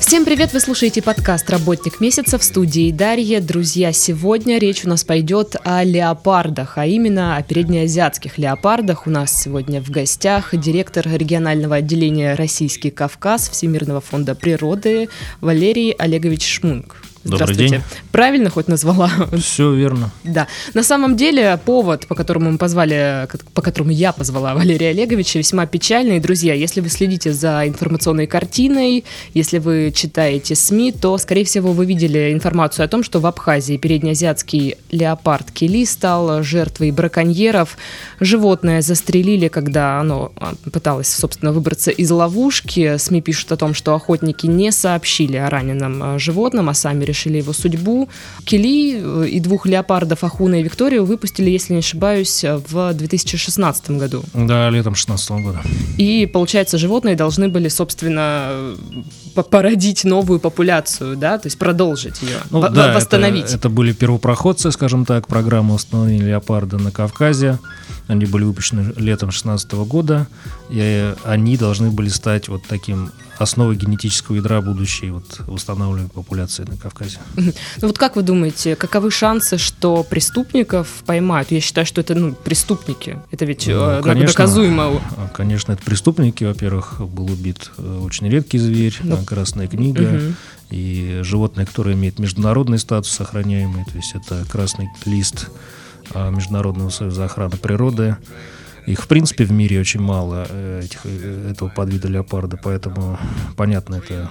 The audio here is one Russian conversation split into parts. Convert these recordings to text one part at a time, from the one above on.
Всем привет! Вы слушаете подкаст «Работник месяца» в студии Дарья. Друзья, сегодня речь у нас пойдет о леопардах, а именно о переднеазиатских леопардах. У нас сегодня в гостях директор регионального отделения «Российский Кавказ» Всемирного фонда природы Валерий Олегович Шмунг. Добрый день. Правильно хоть назвала? Все верно. Да. На самом деле повод, по которому мы позвали, по которому я позвала Валерия Олеговича, весьма печальный. Друзья, если вы следите за информационной картиной, если вы читаете СМИ, то, скорее всего, вы видели информацию о том, что в Абхазии переднеазиатский леопард Кили стал жертвой браконьеров. Животное застрелили, когда оно а, пыталось, собственно, выбраться из ловушки. СМИ пишут о том, что охотники не сообщили о раненом а, животном, а сами решили решили его судьбу. Кили э, и двух леопардов Ахуна и Викторию выпустили, если не ошибаюсь, в 2016 году. Да, летом 2016 года. И, получается, животные должны были, собственно, породить новую популяцию, да, то есть продолжить ее, ну, да, восстановить. Это, это были первопроходцы, скажем так, программы восстановления леопарда на Кавказе. Они были выпущены летом 2016 года, и они должны были стать вот таким основой генетического ядра будущей вот восстанавливаемой популяции на Кавказе. Ну вот как вы думаете, каковы шансы, что преступников поймают? Я считаю, что это ну, преступники. Это ведь ну, э, конечно, доказуемо. Конечно, это преступники. Во-первых, был убит э, очень редкий зверь, ну, красная книга. Угу. И животное, которое имеет международный статус сохраняемый, то есть это красный лист а, Международного союза охраны природы. Их, в принципе, в мире очень мало, э, этих, э, этого подвида леопарда, поэтому, понятно, это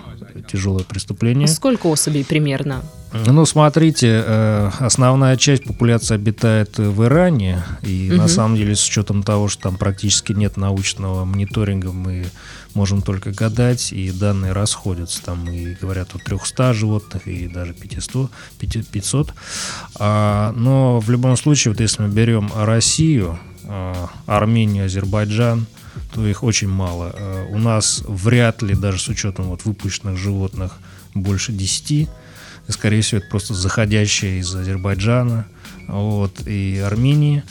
тяжелое преступление. Сколько особей примерно? Ну, смотрите, э, основная часть популяции обитает в Иране, и угу. на самом деле с учетом того, что там практически нет научного мониторинга, мы можем только гадать, и данные расходятся. Там и говорят о 300 животных, и даже 500. 500. А, но в любом случае, вот если мы берем Россию, а, Армению, Азербайджан, то их очень мало. А, у нас вряд ли, даже с учетом вот выпущенных животных, больше 10. Скорее всего, это просто заходящие из Азербайджана вот, и Армении.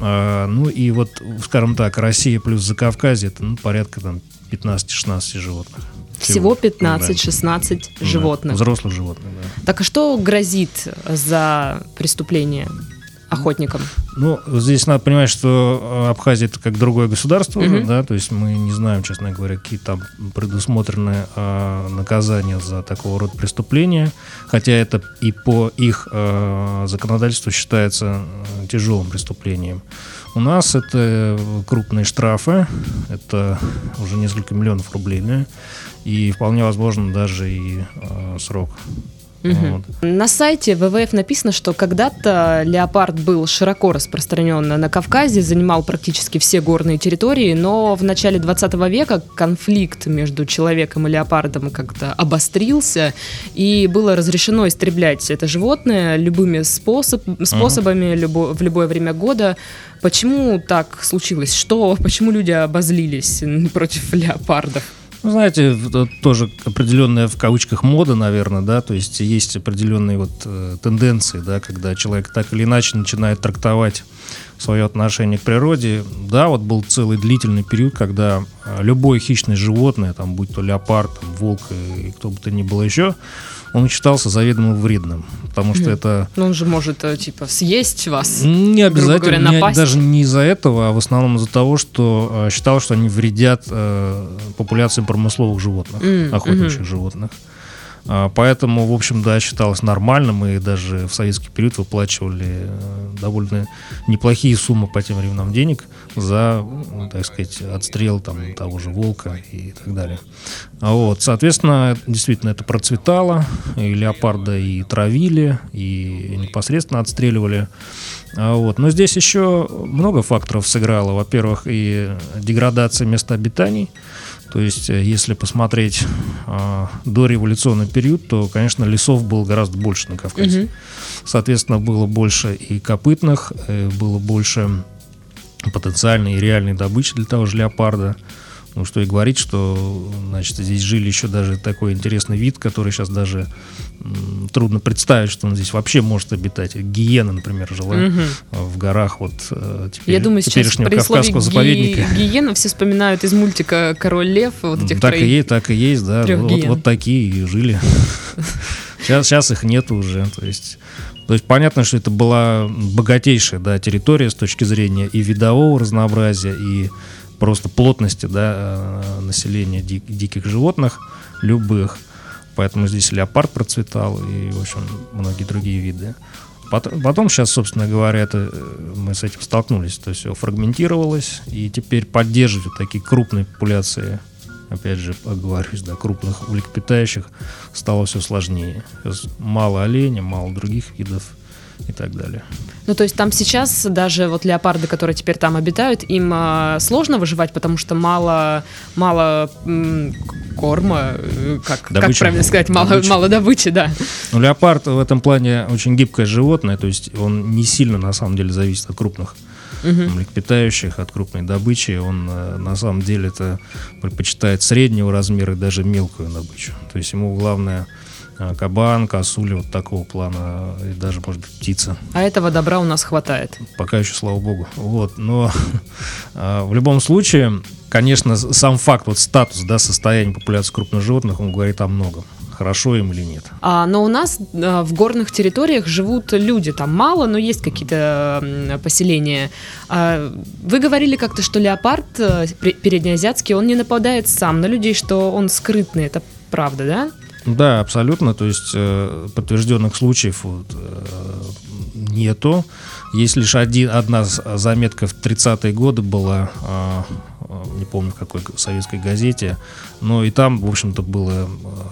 А, ну и вот, скажем так, Россия плюс Закавказье, это ну, порядка там 15-16 животных. Всего 15-16 да. животных. Да, взрослых животных, да. Так а что грозит за преступление? Охотникам? Ну, здесь надо понимать, что э, Абхазия это как другое государство, угу. да, то есть мы не знаем, честно говоря, какие там предусмотрены э, наказания за такого рода преступления, хотя это и по их э, законодательству считается э, тяжелым преступлением. У нас это крупные штрафы, это уже несколько миллионов рублей, да, и вполне возможно даже и э, срок Угу. Вот. На сайте ВВФ написано, что когда-то леопард был широко распространен на Кавказе, занимал практически все горные территории, но в начале 20 века конфликт между человеком и леопардом как-то обострился, и было разрешено истреблять это животное любыми способ, способами угу. любо, в любое время года. Почему так случилось? Что, почему люди обозлились против леопардов? Ну, знаете, тоже определенная в кавычках мода, наверное, да, то есть есть определенные вот э, тенденции, да, когда человек так или иначе начинает трактовать свое отношение к природе. Да, вот был целый длительный период, когда э, любое хищное животное, там, будь то леопард, там, волк и кто бы то ни было еще, он считался заведомо вредным, потому что это... Ну, он же может, э, типа, съесть вас, Не обязательно, говоря, напасть. Не, даже не из-за этого, а в основном из-за того, что э, считал, что они вредят э, популяции промысловых животных, mm. охотничьих mm-hmm. животных. А, поэтому, в общем, да, считалось нормальным, и даже в советский период выплачивали э, довольно неплохие суммы по тем временам денег за, ну, так сказать, отстрел там, того же волка и так далее. А вот, соответственно, действительно это процветало, и леопарда и травили, и непосредственно отстреливали. А вот. Но здесь еще много факторов сыграло. Во-первых, и деградация места обитаний, то есть, э, если посмотреть э, до революционный период, то, конечно, лесов было гораздо больше на Кавказе. Угу. Соответственно, было больше и копытных, э, было больше потенциальной и реальной добычи для того же леопарда. Ну, что и говорить, что, значит, здесь жили еще даже такой интересный вид, который сейчас даже м, трудно представить, что он здесь вообще может обитать. Гиена, например, жила угу. в горах вот э, теперь, Я думаю, теперешнего Кавказского ги- заповедника. Гиена все вспоминают из мультика «Король лев». Вот этих так, троих, и, так и есть, да. Вот, вот такие и жили. Сейчас, сейчас их нет уже. То есть, то есть понятно, что это была богатейшая да, территория с точки зрения и видового разнообразия, и просто плотности да, э, населения дик, диких животных, любых. Поэтому здесь леопард процветал и, в общем, многие другие виды. Потом, потом сейчас, собственно говоря, это, э, мы с этим столкнулись. То есть все фрагментировалось, и теперь поддерживать такие крупные популяции, опять же, оговорюсь, да, крупных млекопитающих стало все сложнее. Мало оленя, мало других видов и так далее. Ну, то есть там сейчас даже вот леопарды, которые теперь там обитают, им э, сложно выживать, потому что мало, мало м, корма, э, как, как правильно сказать, мало добычи. мало добычи, да. Ну, леопард в этом плане очень гибкое животное, то есть он не сильно на самом деле зависит от крупных угу. млекопитающих, от крупной добычи. Он э, на самом деле это предпочитает среднего размера и даже мелкую добычу. То есть ему главное кабан, косуля вот такого плана, и даже, может быть, птица. А этого добра у нас хватает? Пока еще, слава богу. Вот, но э, в любом случае, конечно, сам факт, вот статус, да, состояние популяции крупных животных, он говорит о многом хорошо им или нет. А, но у нас а, в горных территориях живут люди, там мало, но есть какие-то поселения. А, вы говорили как-то, что леопард переднеазиатский, он не нападает сам на людей, что он скрытный, это правда, да? Да, абсолютно. То есть э, подтвержденных случаев вот, э, нету. Есть лишь один, одна заметка в 30-е годы была, э, не помню в какой советской газете, но и там, в общем-то, было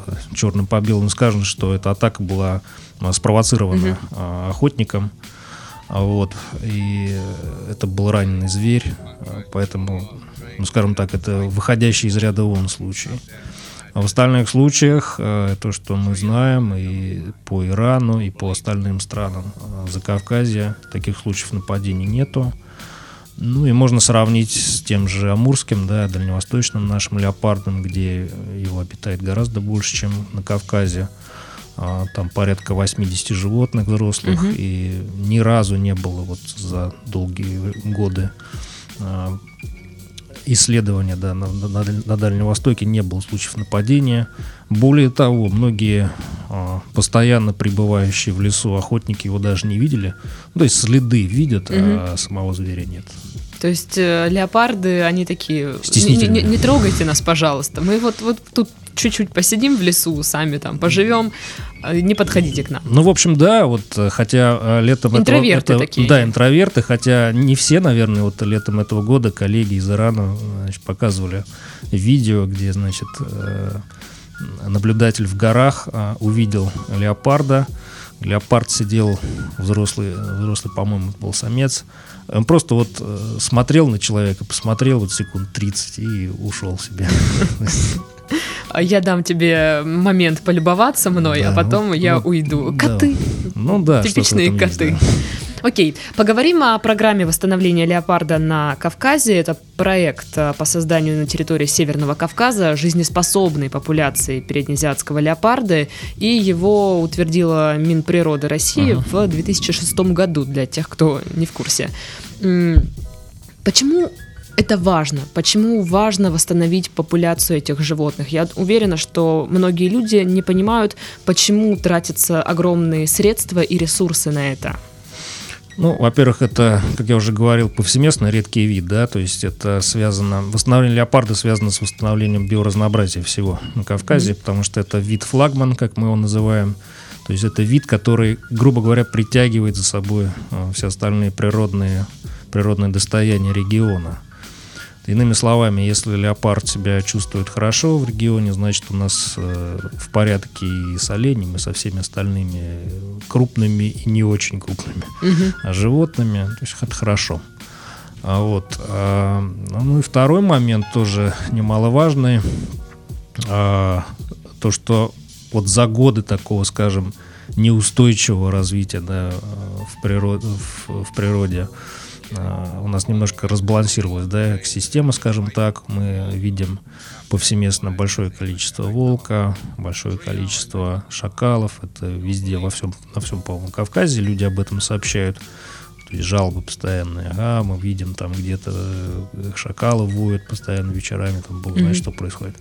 э, черным по белому сказано, что эта атака была э, спровоцирована угу. охотником. Вот, и это был раненый зверь, поэтому, ну, скажем так, это выходящий из ряда вон случай. А в остальных случаях, э, то, что мы знаем и по Ирану, и по остальным странам э, Закавказья, таких случаев нападений нету. Ну и можно сравнить с тем же Амурским, да, дальневосточным нашим леопардом, где его обитает гораздо больше, чем на Кавказе. А, там порядка 80 животных взрослых, угу. и ни разу не было вот за долгие годы а, исследования да, на, на, на Дальнем Востоке не было случаев нападения. Более того, многие а, постоянно пребывающие в лесу охотники его даже не видели. Ну, то есть следы видят, угу. а самого зверя нет. То есть э, леопарды, они такие, не, не, не трогайте нас, пожалуйста. Мы вот, вот тут чуть-чуть посидим в лесу, сами там поживем, а, не подходите к нам. Ну, в общем, да, вот, э, хотя э, летом... Интроверты этого, такие. Да, интроверты, хотя не все, наверное, вот летом этого года коллеги из Ирана значит, показывали видео, где, значит, э, наблюдатель в горах увидел леопарда, Леопард сидел, взрослый, взрослый, по-моему, был самец. Он просто вот смотрел на человека, посмотрел вот секунд 30 и ушел себе. я дам тебе момент полюбоваться мной, а да, а потом ну, я ну, уйду. Коты. Да. Ну да. Типичные коты. Есть, да. Окей, поговорим о программе восстановления леопарда на Кавказе. Это проект э, по созданию на территории Северного Кавказа жизнеспособной популяции переднеазиатского леопарда, и его утвердила Минприроды России uh в 2006 году, для тех, кто не в курсе. Почему это важно. Почему важно восстановить популяцию этих животных? Я уверена, что многие люди не понимают, почему тратятся огромные средства и ресурсы на это. Ну, во-первых, это, как я уже говорил, повсеместно редкий вид, да, то есть это связано, восстановление леопарда связано с восстановлением биоразнообразия всего на Кавказе, mm-hmm. потому что это вид флагман, как мы его называем, то есть это вид, который, грубо говоря, притягивает за собой э, все остальные природные, природные достояния региона. Иными словами, если леопард себя чувствует хорошо в регионе, значит у нас э, в порядке и с оленями, и со всеми остальными крупными и не очень крупными угу. животными. То есть это хорошо. А вот, а, ну и второй момент тоже немаловажный. А, то, что вот за годы такого, скажем, неустойчивого развития да, в, природе, в, в природе у нас немножко разбалансировалась да, система, скажем так. Мы видим повсеместно большое количество волка, большое количество шакалов. Это везде, во всем, на всем полном Кавказе люди об этом сообщают. То есть жалобы постоянные. Ага, мы видим там где-то э, шакалы воют постоянно вечерами, там бог знает, mm-hmm. что происходит.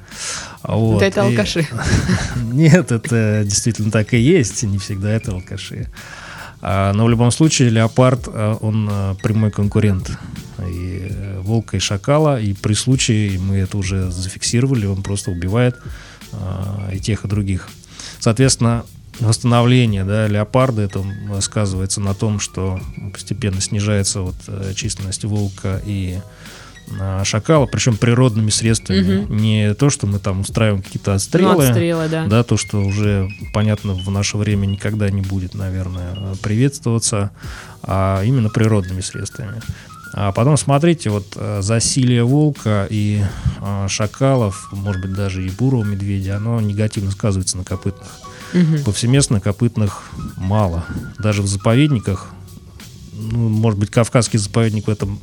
А вот. Да это алкаши. Нет, это действительно так и есть. Не всегда это алкаши. А, но в любом случае леопард, а, он а, прямой конкурент и э, волка, и шакала, и при случае, мы это уже зафиксировали, он просто убивает и тех, и других. Соответственно, восстановление да, леопарда, это сказывается на том, что постепенно снижается вот э, численность волка и шакала, причем природными средствами. Угу. Не то, что мы там устраиваем какие-то отстрелы, ну, отстрелы да. да, то, что уже, понятно, в наше время никогда не будет, наверное, приветствоваться, а именно природными средствами. А потом смотрите, вот э, засилие волка и э, шакалов, может быть, даже и бурого медведя, оно негативно сказывается на копытных. Угу. Повсеместно копытных мало. Даже в заповедниках, ну, может быть, Кавказский заповедник в этом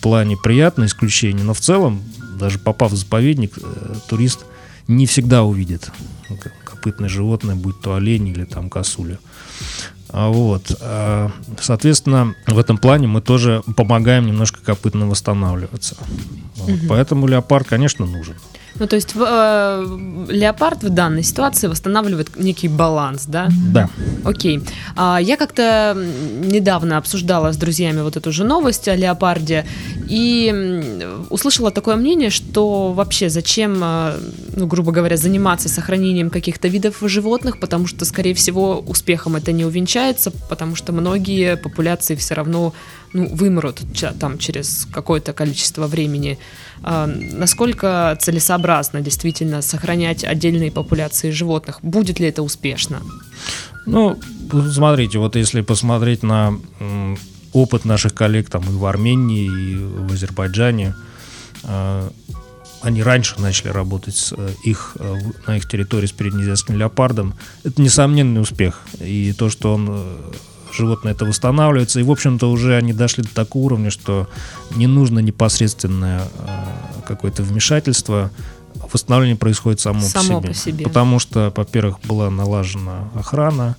плане приятное исключение, но в целом, даже попав в заповедник, э, турист не всегда увидит копытное животное, будь то олень или там косуля. А вот. А, соответственно, в этом плане мы тоже помогаем немножко копытно восстанавливаться. Вот. Угу. Поэтому леопард, конечно, нужен. Ну, то есть э, леопард в данной ситуации восстанавливает некий баланс, да? Да. Окей. А, я как-то недавно обсуждала с друзьями вот эту же новость о леопарде и услышала такое мнение, что вообще зачем, э, ну, грубо говоря, заниматься сохранением каких-то видов животных, потому что, скорее всего, успехом это не увенчается, потому что многие популяции все равно ну, вымрут там через какое-то количество времени. А, насколько целесообразно действительно сохранять отдельные популяции животных? Будет ли это успешно? Ну, смотрите, вот если посмотреть на опыт наших коллег там и в Армении, и в Азербайджане, а, они раньше начали работать с э, их, э, на их территории с переднеазиатским леопардом. Это несомненный успех. И то, что он э, животное это восстанавливается. И, в общем-то, уже они дошли до такого уровня, что не нужно непосредственное какое-то вмешательство. Восстановление происходит само, само по, себе. по себе. Потому что, во-первых, была налажена охрана,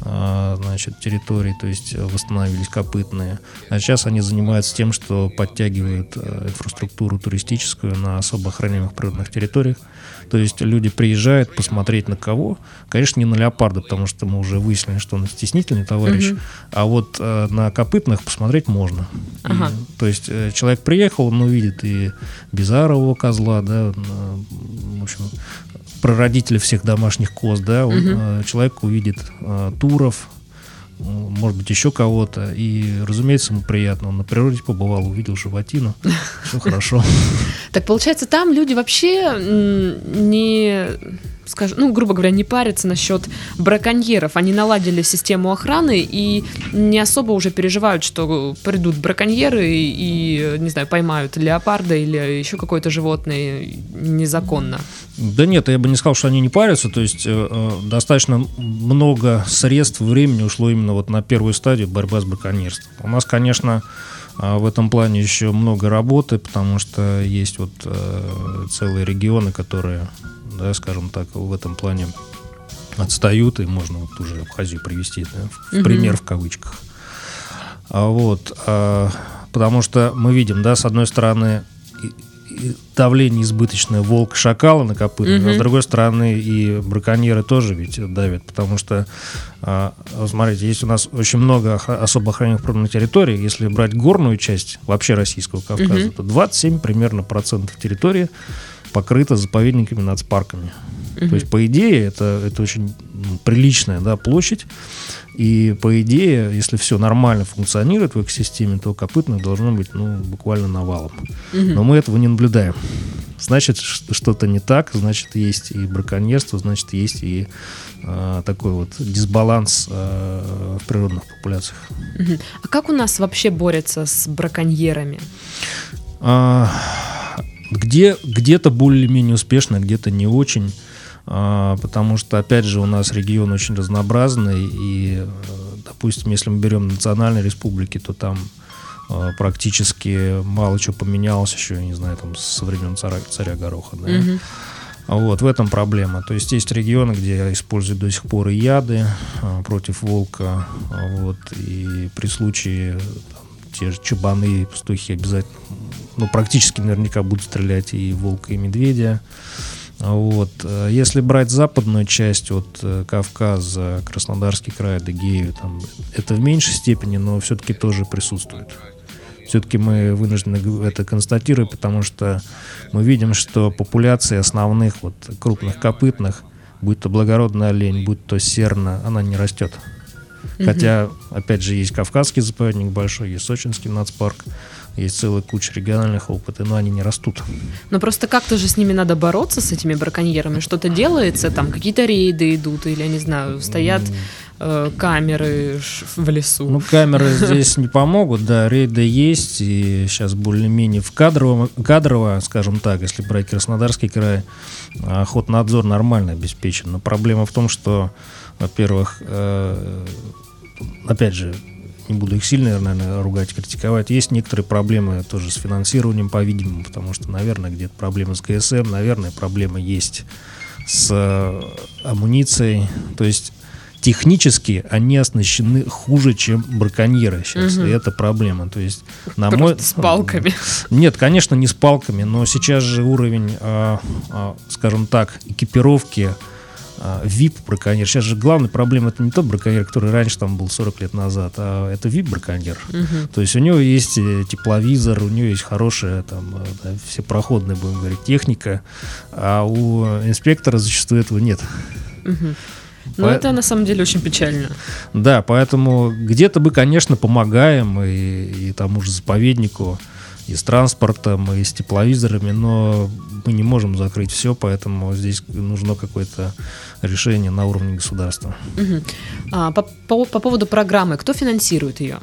значит, территорий, то есть восстановились копытные. А сейчас они занимаются тем, что подтягивают э, инфраструктуру туристическую на особо охраняемых природных территориях. То есть люди приезжают посмотреть на кого. Конечно, не на леопарда, потому что мы уже выяснили, что он стеснительный товарищ. Угу. А вот э, на копытных посмотреть можно. Ага. И, то есть э, человек приехал, он увидит и Бизарового козла, да, в общем, прародителя всех домашних коз, да, он, угу. человек увидит э, туров, может быть, еще кого-то. И, разумеется, ему приятно. Он на природе побывал, увидел животину. Все хорошо. Так получается, там люди вообще не скажем, ну, грубо говоря, не парятся насчет браконьеров. Они наладили систему охраны и не особо уже переживают, что придут браконьеры и, не знаю, поймают леопарда или еще какое-то животное незаконно. Да нет, я бы не сказал, что они не парятся. То есть э, э достаточно много средств, времени ушло именно вот на первую стадию борьбы с браконьерством. У нас, конечно, в этом плане еще много работы, потому что есть вот э, целые регионы, которые да, скажем так, в этом плане отстают, и можно вот уже Абхазию привести да, в угу. пример в кавычках. А вот, а, потому что мы видим, да, с одной стороны, давление избыточное волк шакала на копытных, угу. а с другой стороны и браконьеры тоже ведь давят, потому что, а, смотрите, есть у нас очень много особо охраняемых природных территорий, если брать горную часть вообще российского Кавказа, угу. то 27 примерно процентов территории покрыта заповедниками, нацпарками. Угу. То есть, по идее, это, это очень приличная да, площадь. И, по идее, если все нормально функционирует в экосистеме, то копытных должно быть ну, буквально навалом. Угу. Но мы этого не наблюдаем. Значит, что-то не так, значит, есть и браконьерство, значит, есть и э, такой вот дисбаланс э, в природных популяциях. Угу. А как у нас вообще борются с браконьерами? А, где, где-то более-менее успешно, где-то не очень, потому что, опять же, у нас регион очень разнообразный, и, допустим, если мы берем национальные республики, то там э, практически мало чего поменялось еще, я не знаю, там со времен царя, царя Гороха. Да? Угу. Вот, в этом проблема. То есть есть регионы, где используют до сих пор и яды а, против волка. А, вот, и при случае те же чабаны, пастухи обязательно, ну, практически наверняка будут стрелять и волка, и медведя. Вот. Если брать западную часть от э, Кавказа, Краснодарский край, Адыгею, там, это в меньшей степени, но все-таки тоже присутствует. Все-таки мы вынуждены это констатировать, потому что мы видим, что популяция основных вот крупных копытных, будь то благородный олень, будь то серна, она не растет. Угу. Хотя, опять же, есть Кавказский заповедник большой, есть Сочинский нацпарк, есть целая куча региональных опытов, но они не растут. Но просто как-то же с ними надо бороться, с этими браконьерами. Что-то делается, там какие-то рейды идут, или, я не знаю, стоят э, камеры в лесу. Ну, камеры здесь не помогут, да, рейды есть, и сейчас более-менее в кадрово, кадрово, скажем так, если брать Краснодарский край, охотнадзор нормально обеспечен. Но проблема в том, что, во-первых, э, опять же, не буду их сильно, наверное, ругать, критиковать. Есть некоторые проблемы тоже с финансированием, по-видимому, потому что, наверное, где-то проблемы с ГСМ, наверное, проблемы есть с э, амуницией. То есть технически они оснащены хуже, чем браконьеры сейчас. Угу. И это проблема. То есть, на мой... С палками. Нет, конечно, не с палками, но сейчас же уровень, а, скажем так, экипировки VIP а, браконьер. Сейчас же главная проблема это не тот браконьер, который раньше там был 40 лет назад, а это VIP браконьер. Угу. То есть у него есть э, тепловизор, у него есть хорошая там э, да, все проходная, будем говорить, техника, а у инспектора зачастую этого нет. Угу. Ну, По... это на самом деле очень печально. Да, поэтому где-то мы, конечно, помогаем и, и тому же заповеднику, и с транспортом, и с тепловизорами, но мы не можем закрыть все, поэтому здесь нужно какое-то решение на уровне государства. Угу. А, по, по, по поводу программы, кто финансирует ее?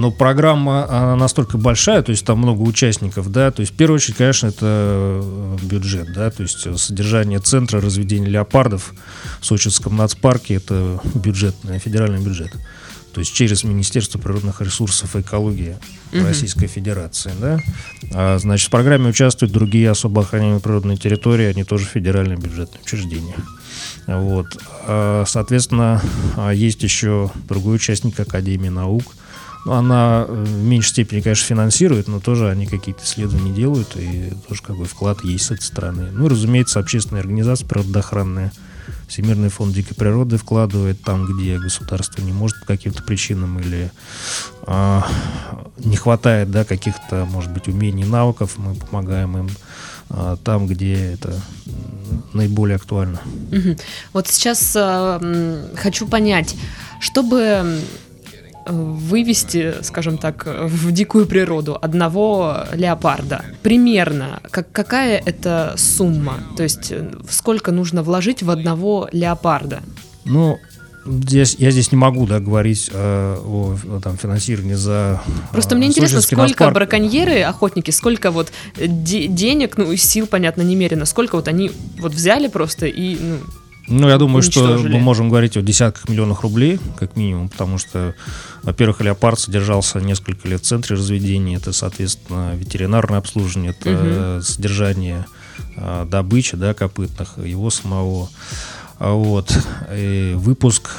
Но программа она настолько большая, то есть там много участников, да, то есть в первую очередь, конечно, это э, бюджет, да, то есть содержание центра разведения леопардов в Сочинском нацпарке это бюджетный, федеральный бюджет. То есть через Министерство природных ресурсов и экологии угу. Российской Федерации, да. А, значит, в программе участвуют другие особо охраняемые природные территории, они тоже федеральные бюджетные учреждения. Вот. А, соответственно, а, есть еще другой участник Академии наук – ну, она э, в меньшей степени, конечно, финансирует, но тоже они какие-то исследования делают, и тоже какой вклад есть с этой стороны. Ну и, разумеется, общественные организации природоохранные, Всемирный фонд дикой природы вкладывает там, где государство не может по каким-то причинам или а, не хватает да, каких-то, может быть, умений, навыков, мы помогаем им а, там, где это наиболее актуально. Вот сейчас э, хочу понять, чтобы вывести, скажем так, в дикую природу одного леопарда. Примерно, как, какая это сумма? То есть э, сколько нужно вложить в одного леопарда? Ну, Здесь, я здесь не могу да, говорить э, о, о там, финансировании за Просто э, мне интересно, сколько нацпарк. браконьеры, охотники, сколько вот де- денег, ну, сил, понятно, немерено, сколько вот они вот взяли просто и ну, ну, я думаю, что мы можем говорить о десятках миллионов рублей, как минимум, потому что, во-первых, леопард содержался несколько лет в центре разведения, это, соответственно, ветеринарное обслуживание, это угу. содержание а, добычи, да, копытных, его самого. А вот. И выпуск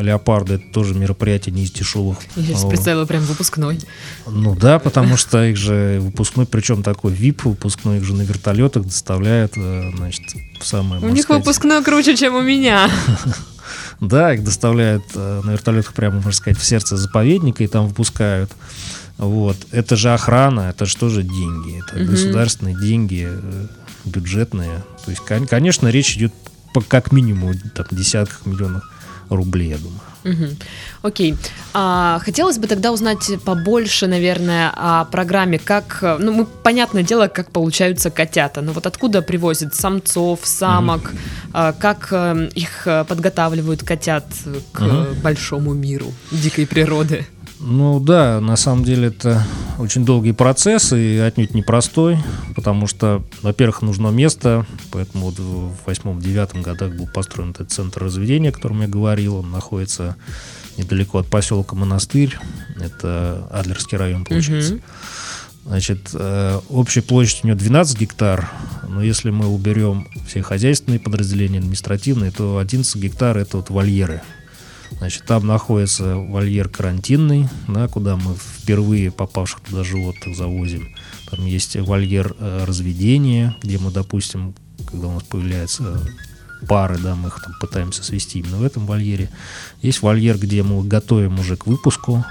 Леопарды это тоже мероприятие не из дешевых. Я сейчас представила прям выпускной. Ну да, потому что их же выпускной, причем такой VIP выпускной, их же на вертолетах доставляют, э, значит, в самое... У них сказать... выпускной круче, чем у меня. Да, их доставляют э, на вертолетах прямо, можно сказать, в сердце заповедника и там выпускают. Вот. Это же охрана, это же тоже деньги. Это угу. государственные деньги, э, бюджетные. То есть, конечно, речь идет по как минимум там, десятках миллионов рублей, я думаю. Угу. Окей. А, хотелось бы тогда узнать побольше, наверное, о программе, как, ну, мы, понятное дело, как получаются котята, но вот откуда привозят самцов, самок, угу. а, как а, их подготавливают котят к угу. большому миру дикой природы? Ну да, на самом деле это очень долгий процесс и отнюдь непростой, потому что, во-первых, нужно место, поэтому вот в восьмом-девятом годах был построен этот центр разведения, о котором я говорил, он находится недалеко от поселка Монастырь, это Адлерский район получается. Угу. Значит, э, общая площадь у него 12 гектар, но если мы уберем все хозяйственные подразделения, административные, то 11 гектар это вот вольеры. Значит, там находится вольер карантинный, да, куда мы впервые попавших туда животных завозим. Там есть вольер э, разведения, где мы, допустим, когда у нас появляются пары, да, мы их там пытаемся свести именно в этом вольере. Есть вольер, где мы готовим уже к выпуску.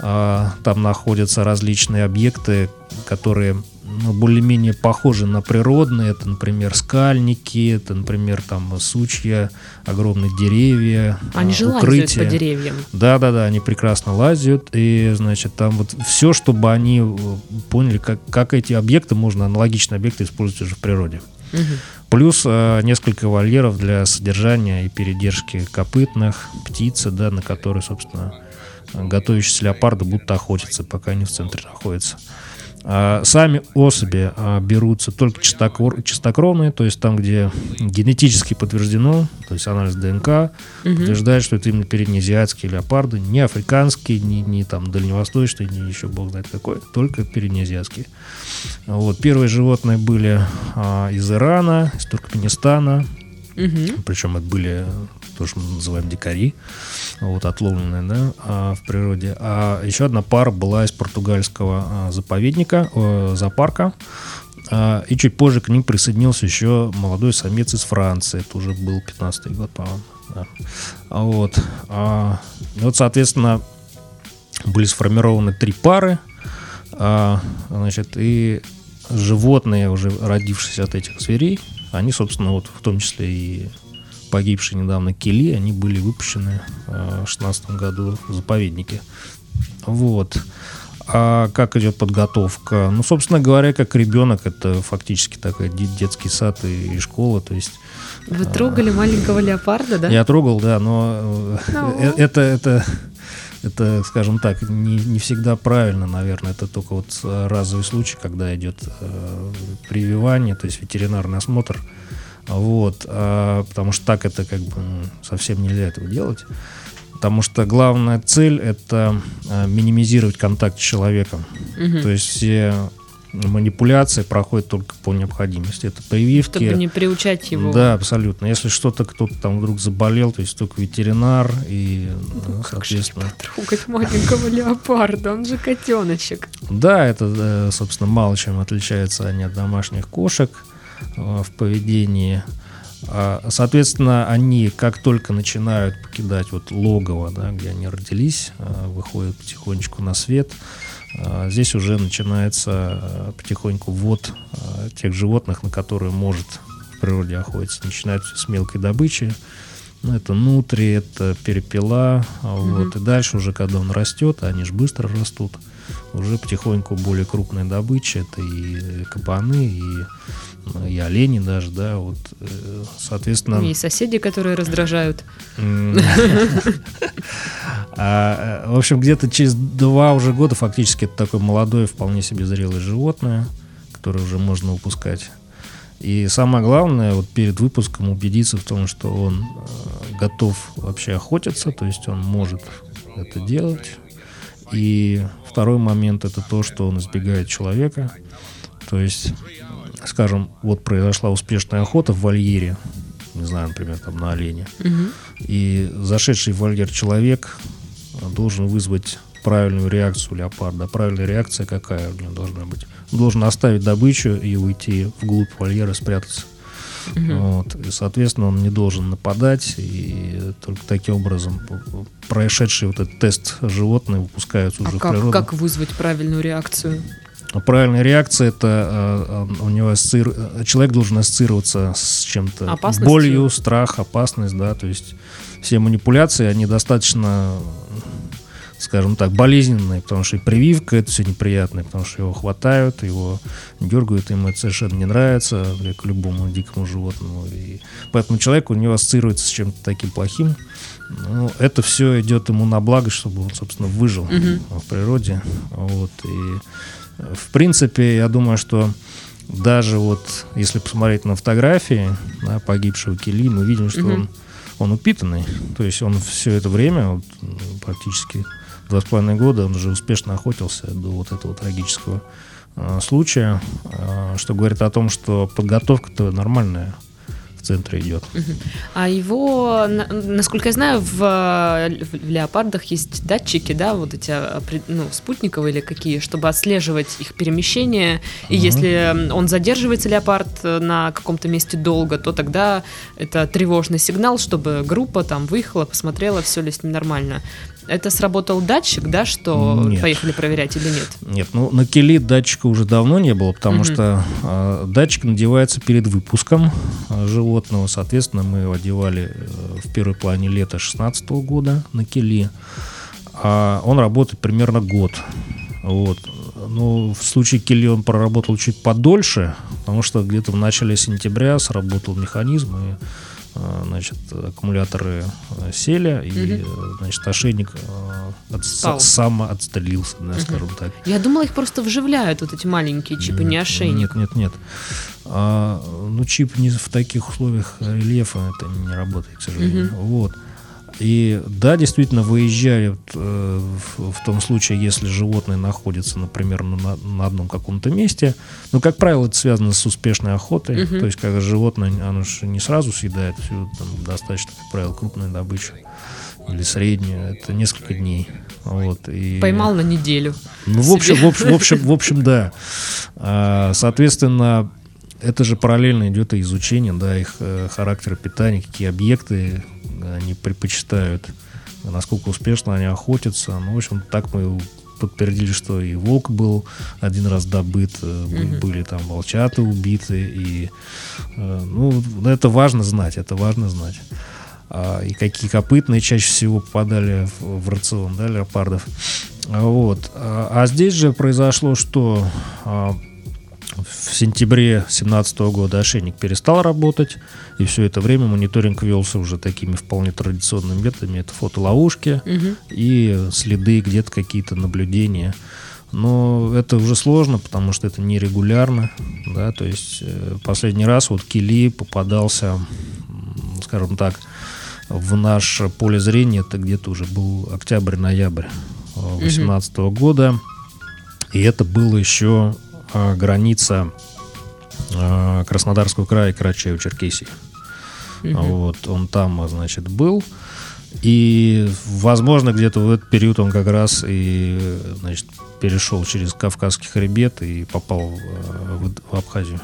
А, там находятся различные объекты, которые ну, более-менее похожи на природные. Это, например, скальники, это, например, там сучья, огромные деревья, Они же укрытия. по деревьям. Да-да-да, они прекрасно лазят. И, значит, там вот все, чтобы они э, поняли, как, как эти объекты можно, аналогичные объекты использовать уже в природе. Угу. Плюс э, несколько вольеров для содержания и передержки копытных, птицы, да, на которые, собственно, готовящиеся леопарды будут охотиться, пока они в центре находятся. А, сами особи а, берутся только чистокровные, то есть там, где генетически подтверждено, то есть анализ ДНК угу. подтверждает, что это именно переднеазиатские леопарды, не африканские, не, не там дальневосточные, не еще бог знает какой, только переднеазиатские. Вот. Первые животные были а, из Ирана, из Туркменистана, угу. причем это были то, что мы называем дикари, вот, отловленные да, а, в природе. А еще одна пара была из португальского а, заповедника, э, зоопарка. А, и чуть позже к ним присоединился еще молодой самец из Франции. Это уже был 15-й год, по-моему. Да. Вот. Вот, соответственно, были сформированы три пары. Значит, и животные, уже родившиеся от этих зверей, они, собственно, вот в том числе и погибшие недавно кили, они были выпущены э, в 16 году в заповеднике. Вот. А как идет подготовка? Ну, собственно говоря, как ребенок, это фактически такой детский сад и, школа, то есть... Вы трогали а, маленького леопарда, да? Я трогал, да, но no. Э, это, это, это, скажем так, не, не всегда правильно, наверное. Это только вот разовый случай, когда идет э, прививание, то есть ветеринарный осмотр. Вот, а, потому что так это как бы ну, совсем нельзя этого делать. Потому что главная цель это а, минимизировать контакт с человеком. Угу. То есть все манипуляции проходят только по необходимости. Это прививки. Чтобы не приучать его. Да, абсолютно. Если что-то кто-то там вдруг заболел, то есть только ветеринар и, ну, соответственно... Как же трогать маленького леопарда, он же котеночек. Да, это, э, собственно, мало чем отличается от домашних кошек. Э, в поведении. А, соответственно, они как только начинают покидать вот логово, да, где они родились, э, выходят потихонечку на свет, э, здесь уже начинается потихоньку ввод тех животных, на которые может в природе охотиться. Начинается с мелкой добычи, ну, это нутри, это перепела, mm-hmm. вот, и дальше уже, когда он растет, они же быстро растут, уже потихоньку более крупная добыча, это и кабаны, и и олени даже, да, вот, э, соответственно... И соседи, которые раздражают. А, э, в общем, где-то через два уже года фактически это такое молодое, вполне себе зрелое животное, которое уже можно выпускать. И самое главное, вот перед выпуском убедиться в том, что он э, готов вообще охотиться, то есть он может это делать. И второй момент это то, что он избегает человека. То есть скажем, вот произошла успешная охота в вольере, не знаю, например, там на оленя, угу. и зашедший в вольер человек должен вызвать правильную реакцию леопарда. Правильная реакция какая у него должна быть? Он должен оставить добычу и уйти вглубь вольера, спрятаться. Угу. Вот. И, соответственно, он не должен нападать, и только таким образом прошедший вот этот тест животные выпускаются а уже как, в природу. как вызвать правильную реакцию? Правильная реакция это у него ассоци... человек должен ассоциироваться с чем-то болью, страх, опасность, да, то есть все манипуляции они достаточно скажем так, болезненный, потому что и прививка это все неприятное, потому что его хватают, его дергают, ему это совершенно не нравится, как любому дикому животному. И поэтому человек у него ассоциируется с чем-то таким плохим. Ну, это все идет ему на благо, чтобы он, собственно, выжил угу. в природе. Вот. И, в принципе, я думаю, что даже вот, если посмотреть на фотографии да, погибшего Кили, мы видим, что угу. он, он упитанный. То есть он все это время, вот, практически два с половиной года, он уже успешно охотился до вот этого трагического э, случая, э, что говорит о том, что подготовка-то нормальная в центре идет. А его, насколько я знаю, в, в леопардах есть датчики, да, вот эти а, ну, спутниковые или какие, чтобы отслеживать их перемещение. И угу. если он задерживается, леопард, на каком-то месте долго, то тогда это тревожный сигнал, чтобы группа там выехала, посмотрела, все ли с ним нормально. Это сработал датчик, да, что нет. поехали проверять или нет? Нет, ну на Кели датчика уже давно не было, потому угу. что э, датчик надевается перед выпуском э, животного. Соответственно, мы его одевали э, в первой плане лета 2016 года на Кели. А он работает примерно год. Вот. Ну, в случае Келли он проработал чуть подольше, потому что где-то в начале сентября сработал механизм, и значит, аккумуляторы э, сели, и, угу. значит, ошейник от, сам отстрелился, да, угу. скажем так. Я думала, их просто вживляют, вот эти маленькие чипы, нет, не ошейник. Нет, нет, нет. А, ну, чип не в таких условиях рельефа это не работает, к сожалению. Угу. Вот. И да, действительно, выезжают э, в, в том случае, если животное находится, например, на, на одном каком-то месте. Но, как правило, это связано с успешной охотой. Uh-huh. То есть, когда животное, оно же не сразу съедает всю там, достаточно, как правило, крупную добычу или среднюю. Это несколько дней. Вот, и... Поймал на неделю. Ну, в общем, в общем, в общем, в общем, да. А, соответственно, это же параллельно идет и изучение, да, их э, характера питания, какие объекты они предпочитают, насколько успешно они охотятся. Ну, в общем, так мы подтвердили, что и волк был один раз добыт, mm-hmm. были там волчата убиты, и э, ну, это важно знать, это важно знать. А, и какие копытные чаще всего попадали в, в рацион, да, леопардов. Вот. А, а здесь же произошло, что а, в сентябре 2017 года ошейник перестал работать, и все это время мониторинг велся уже такими вполне традиционными методами. Это фотоловушки угу. и следы, где-то какие-то наблюдения. Но это уже сложно, потому что это нерегулярно. Да, то есть э, последний раз вот Кили попадался, скажем так, в наше поле зрения, это где-то уже был октябрь-ноябрь 2018 угу. года. И это было еще граница а, Краснодарского края и Карачаево-Черкесии. Угу. Вот, он там, значит, был. И, возможно, где-то в этот период он как раз и, значит, перешел через Кавказский хребет и попал в, в Абхазию.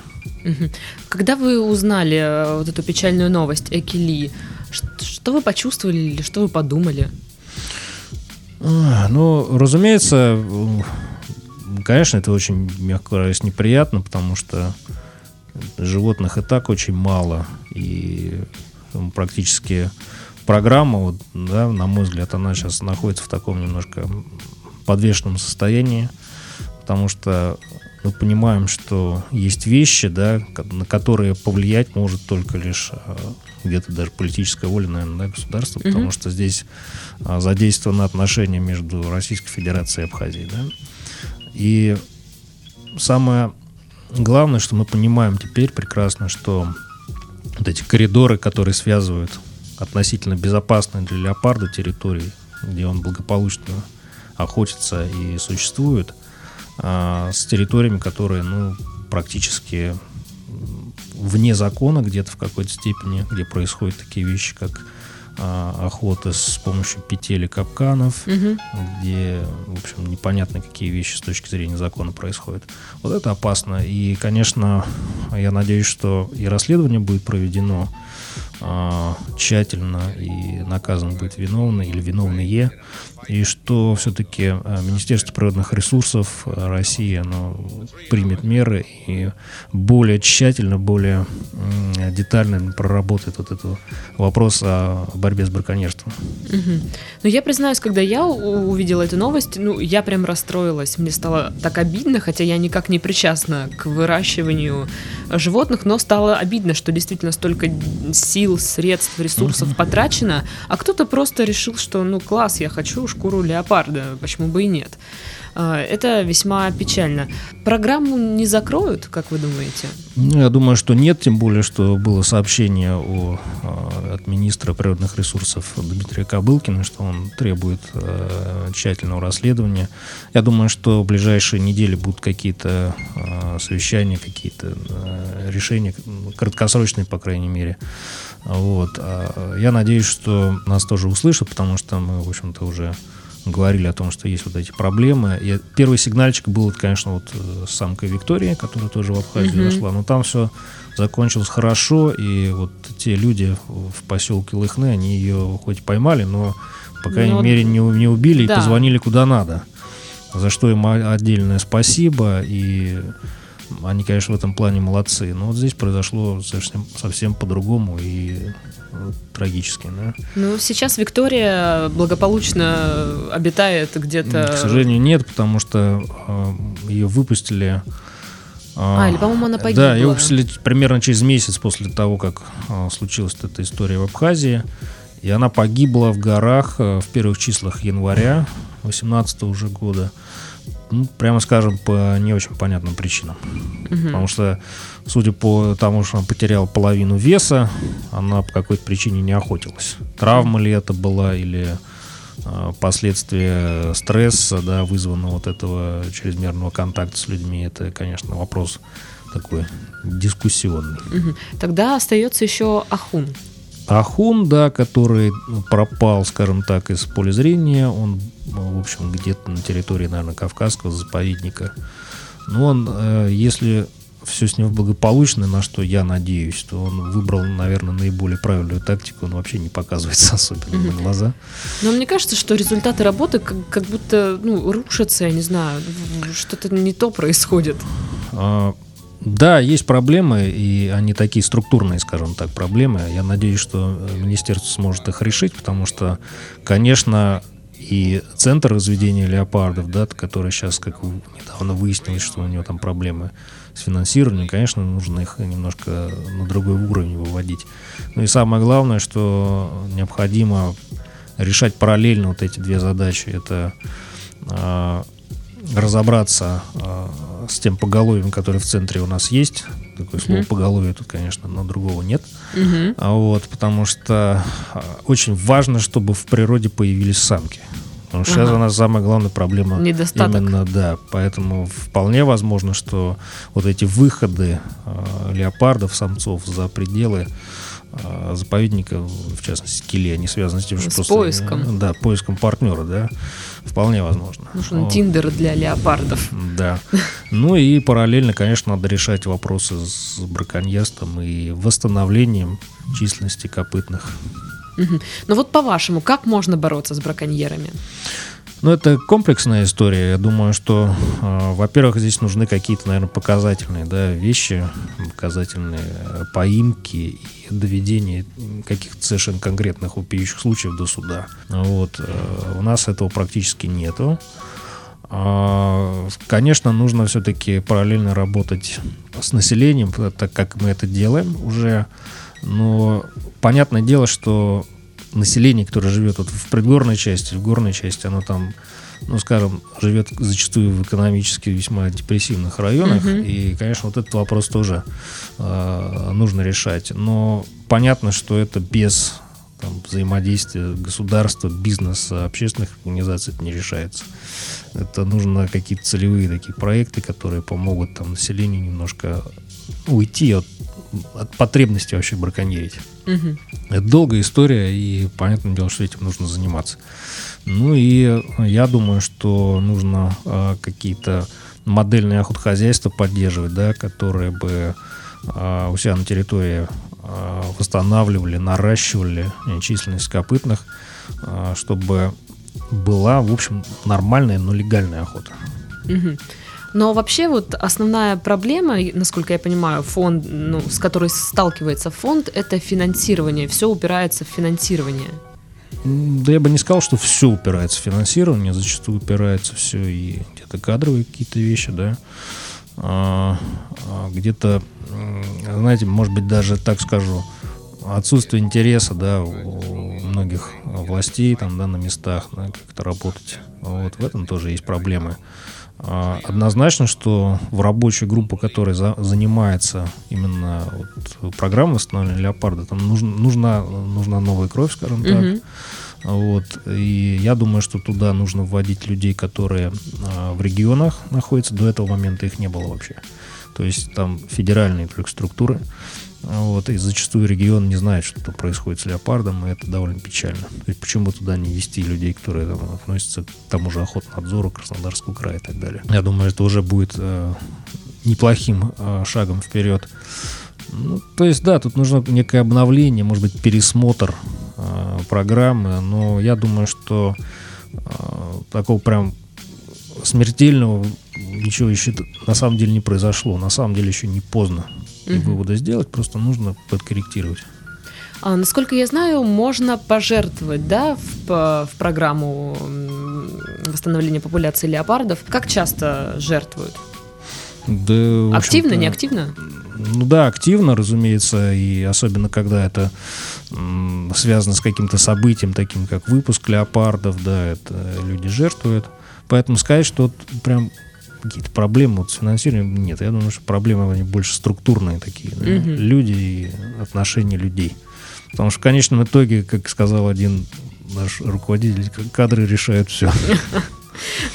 Когда вы узнали э, вот эту печальную новость Экили, что вы почувствовали или что вы подумали? А, ну, разумеется, Конечно, это очень, мягко говоря, неприятно, потому что животных и так очень мало. И ну, практически программа, вот, да, на мой взгляд, она сейчас находится в таком немножко подвешенном состоянии, потому что мы понимаем, что есть вещи, да, на которые повлиять может только лишь а, где-то даже политическая воля, наверное, да, государства, mm-hmm. потому что здесь а, задействованы отношения между Российской Федерацией и Абхазией. Да? И самое главное, что мы понимаем теперь прекрасно, что вот эти коридоры, которые связывают относительно безопасные для леопарда территории, где он благополучно охотится и существует, а, с территориями, которые, ну, практически вне закона где-то в какой-то степени, где происходят такие вещи, как а, охоты с помощью петель и капканов, угу. где, в общем, непонятно, какие вещи с точки зрения закона происходят. Вот это опасно. И, конечно, я надеюсь, что и расследование будет проведено а, тщательно и наказан будет виновный или виновные, и что все-таки а, Министерство природных ресурсов России оно примет меры и более тщательно, более детально проработает вот этот вопрос об борьбе с браконьерством. Угу. Ну, я признаюсь, когда я увидела эту новость, ну, я прям расстроилась. Мне стало так обидно, хотя я никак не причастна к выращиванию животных, но стало обидно, что действительно столько сил, средств, ресурсов угу. потрачено, а кто-то просто решил, что, ну, класс, я хочу шкуру леопарда, почему бы и нет. А, это весьма печально. Программу не закроют, как вы думаете? Ну, я думаю, что нет, тем более, что было сообщение о, а, от министра природных ресурсов Дмитрия Кобылкина, что он требует э, тщательного расследования. Я думаю, что в ближайшие недели будут какие-то э, совещания, какие-то э, решения, краткосрочные, по крайней мере. Вот. Я надеюсь, что нас тоже услышат, потому что мы, в общем-то, уже говорили о том, что есть вот эти проблемы. И первый сигнальчик был, конечно, вот э, с самкой Виктории, которая тоже в Абхазию mm-hmm. нашла. Но там все закончилось хорошо, и вот те люди в поселке Лыхны, они ее хоть поймали, но, по крайней но... Ну мере, не, не убили да. и позвонили куда надо. За что им отдельное спасибо, и они, конечно, в этом плане молодцы. Но вот здесь произошло совсем, совсем по-другому, и трагически, да. Ну, сейчас Виктория благополучно обитает где-то... К сожалению, нет, потому что э, ее выпустили... А, или, по-моему, она погибла. Да, ее выпустили примерно через месяц после того, как э, случилась эта история в Абхазии. И она погибла в горах э, в первых числах января 18 уже года. Ну, прямо скажем, по не очень понятным причинам. Угу. Потому что, судя по тому, что она потеряла половину веса, она по какой-то причине не охотилась. Травма ли это была или последствия стресса, да, вызванного вот этого чрезмерного контакта с людьми, это, конечно, вопрос такой дискуссионный. Тогда остается еще Ахун. Ахун, да, который пропал, скажем так, из поля зрения, он, в общем, где-то на территории, наверное, Кавказского заповедника. Но он, э, если все с ним благополучно, на что я надеюсь, то он выбрал, наверное, наиболее правильную тактику, он вообще не показывается особенно на глаза. Но мне кажется, что результаты работы как, как будто ну, рушатся, я не знаю, что-то не то происходит. А, да, есть проблемы, и они такие структурные, скажем так, проблемы. Я надеюсь, что министерство сможет их решить, потому что, конечно, и центр разведения леопардов, да, который сейчас, как недавно выяснилось, что у него там проблемы с финансированием, конечно, нужно их немножко на другой уровень выводить. Ну и самое главное, что необходимо решать параллельно вот эти две задачи. Это э, разобраться э, с тем поголовьем, которое в центре у нас есть. Такое слово mm-hmm. поголовье тут, конечно, но другого нет. Mm-hmm. А вот, потому что очень важно, чтобы в природе появились самки. Потому что ага. сейчас у нас самая главная проблема Недостаток. именно, да. Поэтому вполне возможно, что вот эти выходы э, леопардов, самцов за пределы э, заповедника, в частности, Кили, они связаны с тем, что с просто... поиском. Да, поиском партнера, да. Вполне возможно. Нужен вот. тиндер для леопардов. Да. Ну и параллельно, конечно, надо решать вопросы с браконьерством и восстановлением численности копытных. Угу. Ну вот по-вашему, как можно бороться с браконьерами? Ну, это комплексная история. Я думаю, что, э, во-первых, здесь нужны какие-то, наверное, показательные да, вещи, показательные поимки и доведение каких-то совершенно конкретных вопиющих случаев до суда. Вот. Э, у нас этого практически нету. А, конечно, нужно все-таки параллельно работать с населением, так как мы это делаем уже. Но понятное дело, что население, которое живет вот в предгорной части, в горной части, оно там, ну, скажем, живет зачастую в экономически весьма депрессивных районах. Uh-huh. И, конечно, вот этот вопрос тоже э, нужно решать. Но понятно, что это без там, взаимодействия государства, бизнеса, общественных организаций это не решается. Это нужно какие-то целевые такие проекты, которые помогут там населению немножко уйти от, от потребности вообще браконьерить. Угу. Это долгая история, и понятное дело, что этим нужно заниматься. Ну и я думаю, что нужно э, какие-то модельные охотхозяйства поддерживать, да, которые бы э, у себя на территории э, восстанавливали, наращивали численность копытных, э, чтобы была, в общем, нормальная, но легальная охота. Угу. Но вообще вот основная проблема, насколько я понимаю, фонд, ну, с которой сталкивается фонд, это финансирование. Все упирается в финансирование. Да я бы не сказал, что все упирается в финансирование, зачастую упирается все и где-то кадровые какие-то вещи, да, а, а где-то, знаете, может быть даже так скажу, отсутствие интереса, да, у многих властей там, да, на местах, да, как это работать. Вот в этом тоже есть проблемы. А, однозначно, что в рабочую группу, которая за, занимается именно вот, программой восстановления леопарда, там нужна, нужна, нужна новая кровь, скажем так. Mm-hmm. Вот, и я думаю, что туда нужно вводить людей, которые а, в регионах находятся. До этого момента их не было вообще. То есть там федеральные только структуры. Вот, и зачастую регион не знает, что происходит с леопардом, и это довольно печально. То есть почему туда не вести людей, которые там, относятся к тому же охотнадзору, Краснодарского края и так далее. Я думаю, это уже будет э, неплохим э, шагом вперед. Ну, то есть, да, тут нужно некое обновление, может быть, пересмотр э, программы, но я думаю, что э, такого прям смертельного ничего еще на самом деле не произошло. На самом деле еще не поздно угу. выводы сделать, просто нужно подкорректировать. А, насколько я знаю, можно пожертвовать да, в, в программу восстановления популяции леопардов. Как часто жертвуют? Да, активно, не активно? Ну да, активно, разумеется, и особенно когда это м, связано с каким-то событием, таким как выпуск леопардов, да, это люди жертвуют. Поэтому сказать, что вот прям какие-то проблемы вот с финансированием нет. Я думаю, что проблемы они больше структурные такие. Да? Угу. Люди и отношения людей. Потому что в конечном итоге, как сказал один наш руководитель, кадры решают все.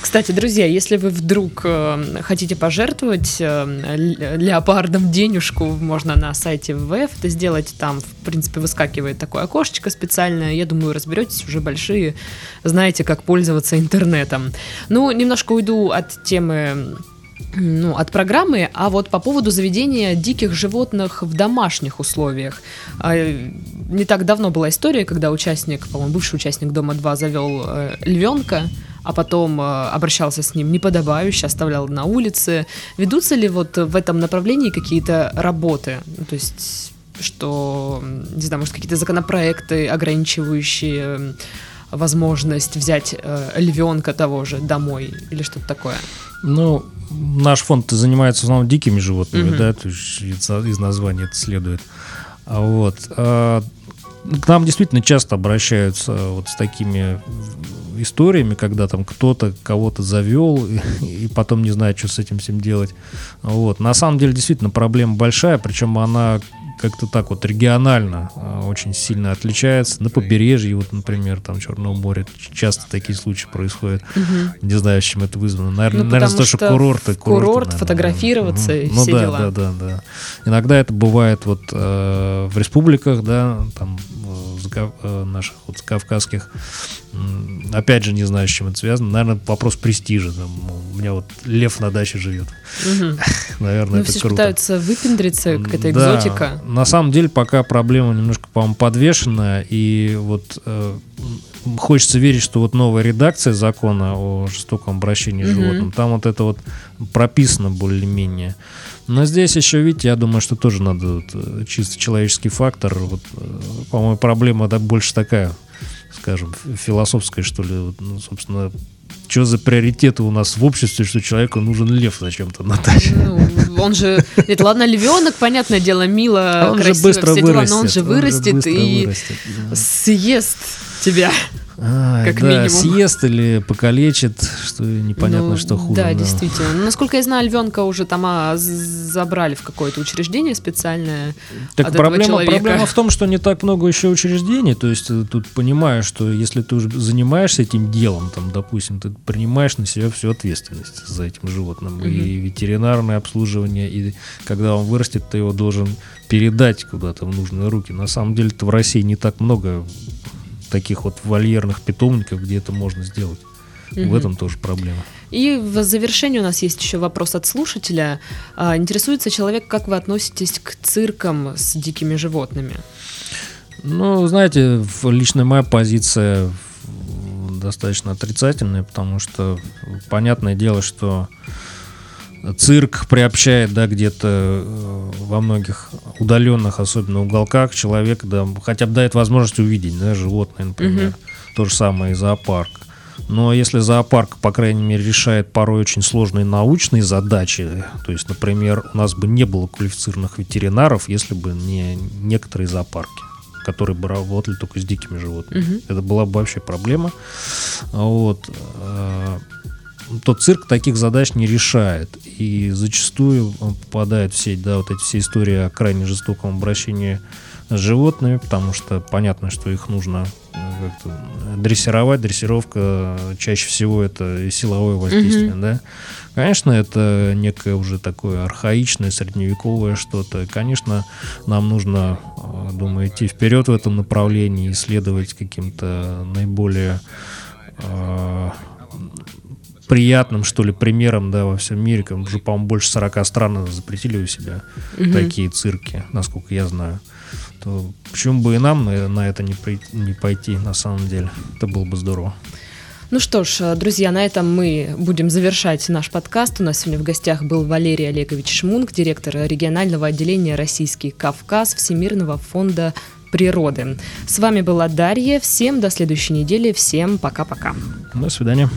Кстати, друзья, если вы вдруг э, хотите пожертвовать э, леопардом денежку, можно на сайте ВВФ это сделать. Там, в принципе, выскакивает такое окошечко специальное. Я думаю, разберетесь уже большие, знаете, как пользоваться интернетом. Ну, немножко уйду от темы ну, от программы, а вот по поводу заведения диких животных в домашних условиях. А, не так давно была история, когда участник, по-моему, бывший участник Дома 2 завел э, львенка, а потом э, обращался с ним неподобающе, оставлял на улице. Ведутся ли вот в этом направлении какие-то работы? Ну, то есть, что, не знаю, может, какие-то законопроекты, ограничивающие возможность взять э, львенка того же домой или что-то такое? Ну, наш фонд занимается в основном дикими животными, mm-hmm. да, то есть из, из названия это следует. А вот. А, к нам действительно часто обращаются вот с такими историями, когда там кто-то кого-то завел и, и потом не знает, что с этим всем делать. Вот. На самом деле действительно проблема большая, причем она как-то так вот регионально а, очень сильно отличается. На побережье, вот, например, там Черного моря часто такие случаи происходят. Угу. Не знаю, с чем это вызвано. Наверное, ну, наверное, то, что курорты. Курорт, наверное, фотографироваться угу. и ну, все да, дела. Да, да, да. Иногда это бывает вот э, в республиках, да, там э, наших вот кавказских. Опять же, не знаю, с чем это связано. Наверное, вопрос престижа. Там, у меня вот лев на даче живет. Угу. Наверное, ну, это все круто. пытаются выпендриться, какая-то экзотика. На самом деле, пока проблема немножко, по-моему, подвешена. И вот э, хочется верить, что вот новая редакция закона о жестоком обращении с угу. животным, там вот это вот прописано более-менее. Но здесь еще, видите, я думаю, что тоже надо вот, э, чисто человеческий фактор. Вот, э, по-моему, проблема да, больше такая, скажем, философская, что ли. Вот, ну, собственно, что за приоритеты у нас в обществе, что человеку нужен лев зачем-то на тачке? Ну, он же, это ладно, львенок, понятное дело, мило, а он красиво, же быстро все дела, но он же вырастет он же и вырастет, да. съест тебя. А, как да, минимум. съест или покалечит, что непонятно, ну, что хуже. Да, да, действительно. Ну, насколько я знаю, львенка уже там а, забрали в какое-то учреждение специальное. Так проблема, проблема в том, что не так много еще учреждений. То есть э, тут понимаешь, что если ты уже занимаешься этим делом, там, допустим, ты принимаешь на себя всю ответственность за этим животным. Угу. И ветеринарное обслуживание, и когда он вырастет, ты его должен передать куда-то в нужные руки. На самом деле-то в России не так много таких вот вольерных питомников, где это можно сделать. Угу. В этом тоже проблема. И в завершении у нас есть еще вопрос от слушателя. А, интересуется человек, как вы относитесь к циркам с дикими животными? Ну, знаете, лично моя позиция достаточно отрицательная, потому что понятное дело, что цирк приобщает, да, где-то э, во многих удаленных, особенно уголках, человек, да, хотя бы дает возможность увидеть, да, животное, например. Угу. То же самое и зоопарк. Но если зоопарк, по крайней мере, решает порой очень сложные научные задачи, то есть, например, у нас бы не было квалифицированных ветеринаров, если бы не некоторые зоопарки которые бы работали только с дикими животными. Угу. Это была бы вообще проблема. Вот. Э, тот цирк таких задач не решает. И зачастую попадает в сеть, да, вот эти все истории о крайне жестоком обращении с животными, потому что понятно, что их нужно э, дрессировать. Дрессировка чаще всего это силовое воздействие, mm-hmm. да. Конечно, это некое уже такое архаичное, средневековое что-то. Конечно, нам нужно, э, думаю, идти вперед в этом направлении, исследовать каким-то наиболее э, приятным, что ли, примером, да, во всем мире. Уже, по-моему, больше 40 стран запретили у себя угу. такие цирки, насколько я знаю то почему бы и нам на, на это не, при, не пойти на самом деле? Это было бы здорово. Ну что ж, друзья, на этом мы будем завершать наш подкаст. У нас сегодня в гостях был Валерий Олегович Шмунг, директор регионального отделения «Российский Кавказ» Всемирного фонда природы. С вами была Дарья. Всем до следующей недели. Всем пока-пока. До свидания.